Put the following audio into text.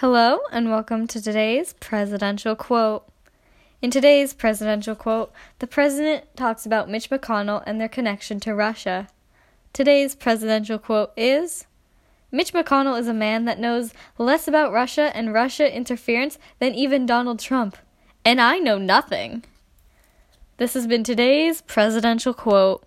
Hello, and welcome to today's presidential quote. In today's presidential quote, the president talks about Mitch McConnell and their connection to Russia. Today's presidential quote is Mitch McConnell is a man that knows less about Russia and Russia interference than even Donald Trump. And I know nothing. This has been today's presidential quote.